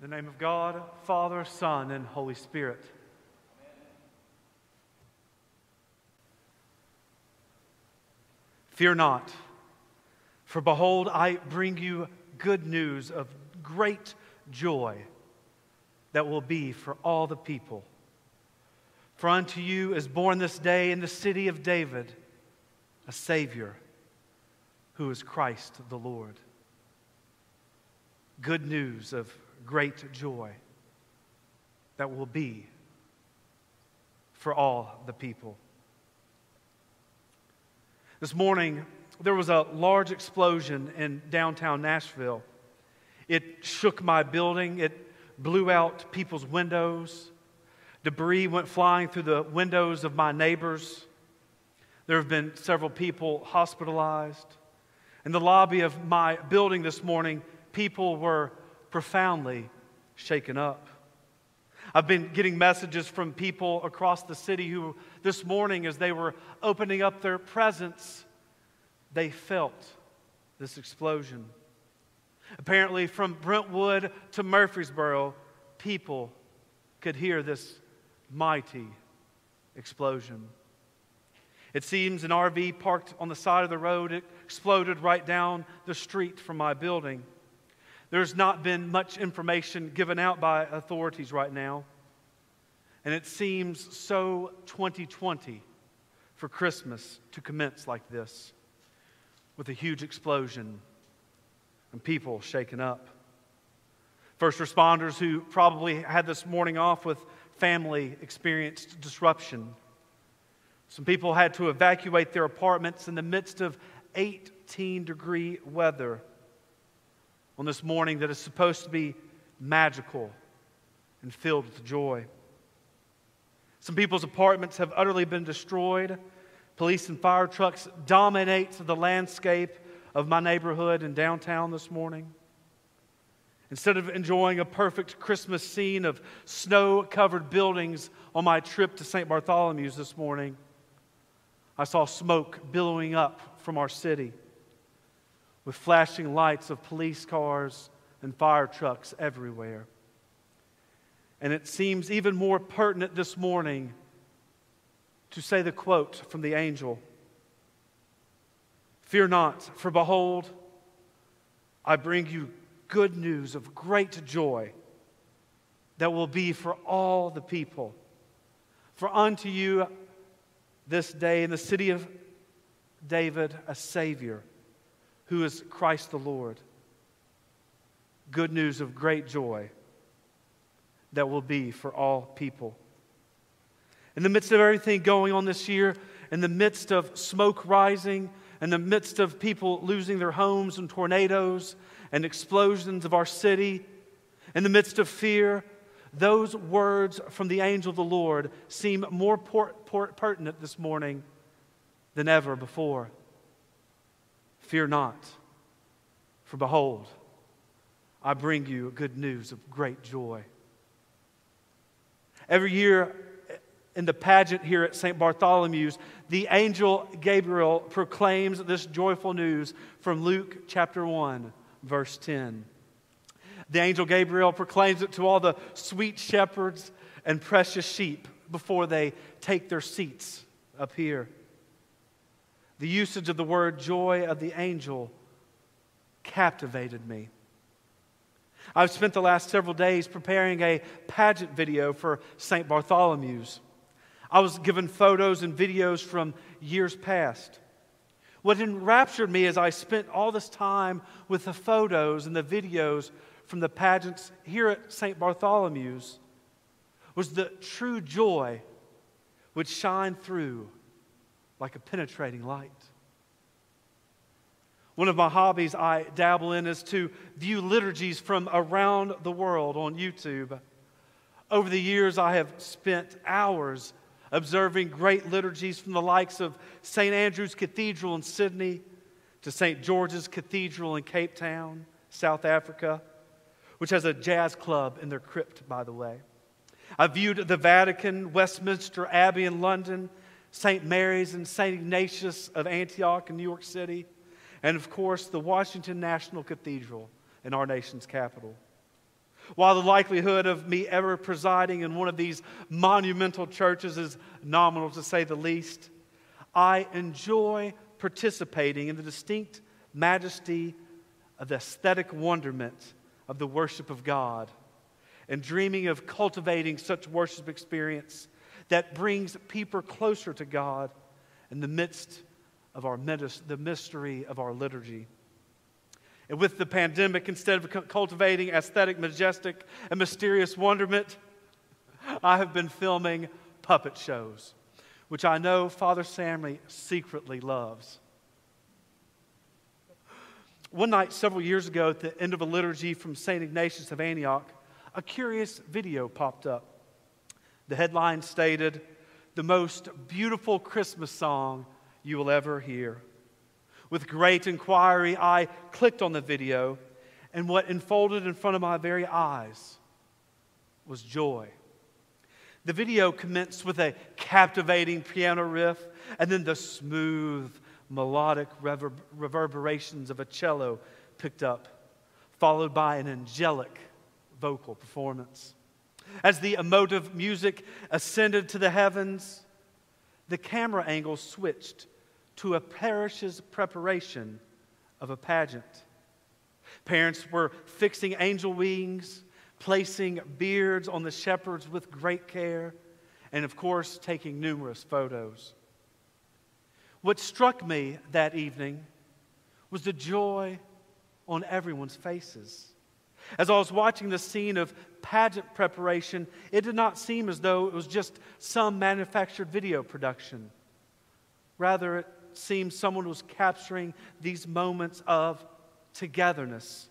In the name of God, Father, Son, and Holy Spirit. Fear not, for behold, I bring you good news of great joy that will be for all the people. For unto you is born this day in the city of David a Savior who is Christ the Lord. Good news of great joy that will be for all the people. This morning, there was a large explosion in downtown Nashville. It shook my building, it blew out people's windows. Debris went flying through the windows of my neighbors. There have been several people hospitalized. In the lobby of my building this morning, people were profoundly shaken up. I've been getting messages from people across the city who, this morning, as they were opening up their presents, they felt this explosion. Apparently, from Brentwood to Murfreesboro, people could hear this mighty explosion. It seems an RV parked on the side of the road exploded right down the street from my building. There's not been much information given out by authorities right now. And it seems so 2020 for Christmas to commence like this with a huge explosion and people shaken up. First responders who probably had this morning off with family experienced disruption. Some people had to evacuate their apartments in the midst of 18 degree weather on this morning that is supposed to be magical and filled with joy. Some people's apartments have utterly been destroyed. Police and fire trucks dominate the landscape of my neighborhood in downtown this morning. Instead of enjoying a perfect Christmas scene of snow covered buildings on my trip to St. Bartholomew's this morning, I saw smoke billowing up from our city with flashing lights of police cars and fire trucks everywhere. And it seems even more pertinent this morning to say the quote from the angel Fear not, for behold, I bring you good news of great joy that will be for all the people. For unto you this day in the city of David a Savior who is Christ the Lord. Good news of great joy that will be for all people. In the midst of everything going on this year, in the midst of smoke rising, in the midst of people losing their homes and tornadoes and explosions of our city, in the midst of fear, those words from the angel of the Lord seem more pertinent this morning than ever before. Fear not, for behold, I bring you good news of great joy. Every year in the pageant here at St. Bartholomew's, the angel Gabriel proclaims this joyful news from Luke chapter 1, verse 10. The angel Gabriel proclaims it to all the sweet shepherds and precious sheep before they take their seats up here. The usage of the word joy of the angel captivated me. I've spent the last several days preparing a pageant video for St. Bartholomew's. I was given photos and videos from years past. What enraptured me as I spent all this time with the photos and the videos from the pageants here at St. Bartholomew's was the true joy which shined through like a penetrating light. One of my hobbies I dabble in is to view liturgies from around the world on YouTube. Over the years, I have spent hours observing great liturgies from the likes of St. Andrew's Cathedral in Sydney to St. George's Cathedral in Cape Town, South Africa, which has a jazz club in their crypt, by the way. I viewed the Vatican, Westminster Abbey in London, St. Mary's and St. Ignatius of Antioch in New York City, and of course, the Washington National Cathedral in our nation's capital. While the likelihood of me ever presiding in one of these monumental churches is nominal to say the least, I enjoy participating in the distinct majesty of the aesthetic wonderment of the worship of God and dreaming of cultivating such worship experience that brings people closer to God in the midst of our the mystery of our liturgy. And with the pandemic, instead of cultivating aesthetic, majestic, and mysterious wonderment, I have been filming puppet shows, which I know Father Sammy secretly loves. One night, several years ago, at the end of a liturgy from St. Ignatius of Antioch, a curious video popped up. The headline stated, The most beautiful Christmas song you will ever hear. With great inquiry, I clicked on the video, and what unfolded in front of my very eyes was joy. The video commenced with a captivating piano riff, and then the smooth, melodic rever- reverberations of a cello picked up, followed by an angelic vocal performance. As the emotive music ascended to the heavens, the camera angle switched to a parish's preparation of a pageant. Parents were fixing angel wings, placing beards on the shepherds with great care, and of course, taking numerous photos. What struck me that evening was the joy on everyone's faces. As I was watching the scene of pageant preparation, it did not seem as though it was just some manufactured video production. Rather, it seemed someone was capturing these moments of togetherness,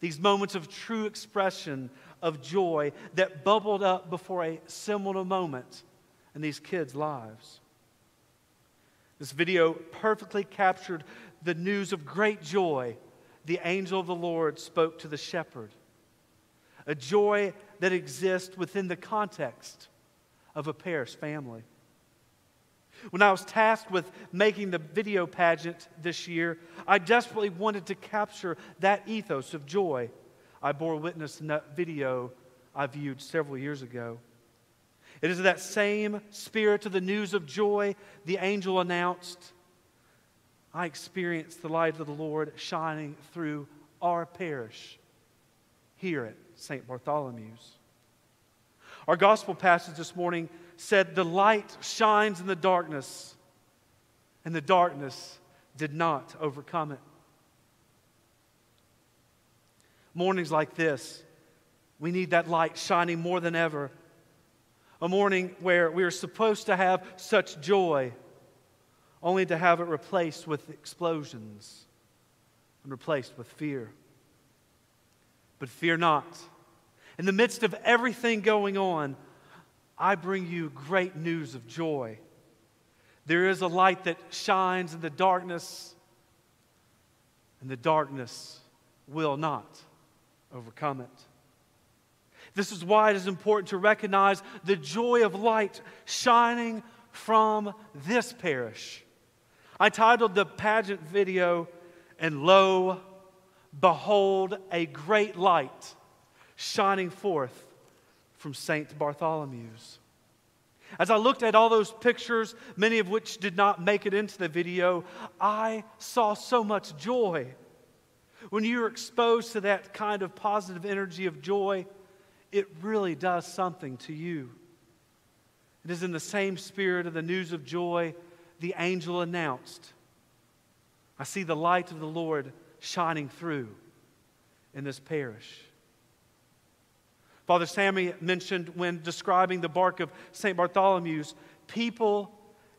these moments of true expression of joy that bubbled up before a similar moment in these kids' lives. This video perfectly captured the news of great joy the angel of the Lord spoke to the shepherd. A joy that exists within the context of a parish family. When I was tasked with making the video pageant this year, I desperately wanted to capture that ethos of joy I bore witness in that video I viewed several years ago. It is that same spirit of the news of joy the angel announced. I experienced the light of the Lord shining through our parish here at St. Bartholomew's. Our gospel passage this morning said, The light shines in the darkness, and the darkness did not overcome it. Mornings like this, we need that light shining more than ever a morning where we are supposed to have such joy, only to have it replaced with explosions and replaced with fear. But fear not. In the midst of everything going on, I bring you great news of joy. There is a light that shines in the darkness, and the darkness will not overcome it. This is why it is important to recognize the joy of light shining from this parish. I titled the pageant video, And Lo, Behold, a Great Light Shining Forth from St. Bartholomew's. As I looked at all those pictures, many of which did not make it into the video, I saw so much joy. When you're exposed to that kind of positive energy of joy, it really does something to you. It is in the same spirit of the news of joy the angel announced. I see the light of the Lord shining through in this parish. Father Sammy mentioned when describing the bark of St. Bartholomew's, people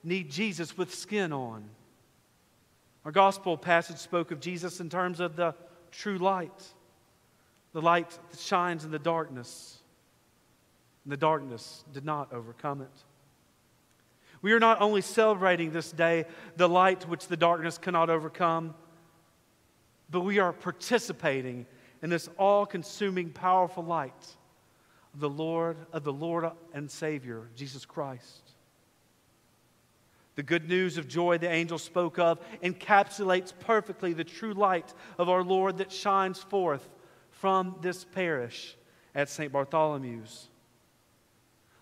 need Jesus with skin on. Our gospel passage spoke of Jesus in terms of the true light the light that shines in the darkness, and the darkness did not overcome it. We are not only celebrating this day, the light which the darkness cannot overcome, but we are participating in this all consuming, powerful light of the Lord, of the Lord and Savior, Jesus Christ. The good news of joy the angel spoke of encapsulates perfectly the true light of our Lord that shines forth from this parish at St. Bartholomew's.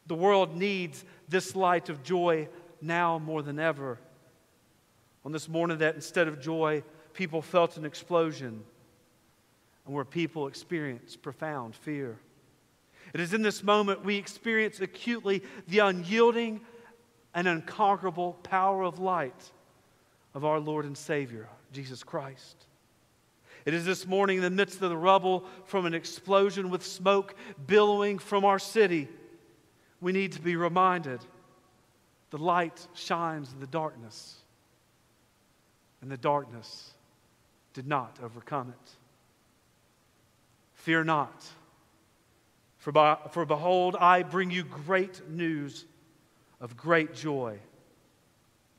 The world needs this light of joy now more than ever. On this morning, that instead of joy, people felt an explosion, and where people experienced profound fear. It is in this moment we experience acutely the unyielding and unconquerable power of light of our Lord and Savior, Jesus Christ. It is this morning in the midst of the rubble from an explosion with smoke billowing from our city, we need to be reminded the light shines in the darkness, and the darkness did not overcome it. Fear not, for, by, for behold, I bring you great news of great joy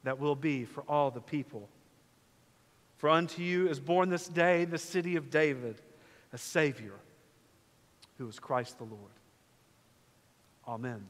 that will be for all the people. For unto you is born this day in the city of David a Savior who is Christ the Lord. Amen.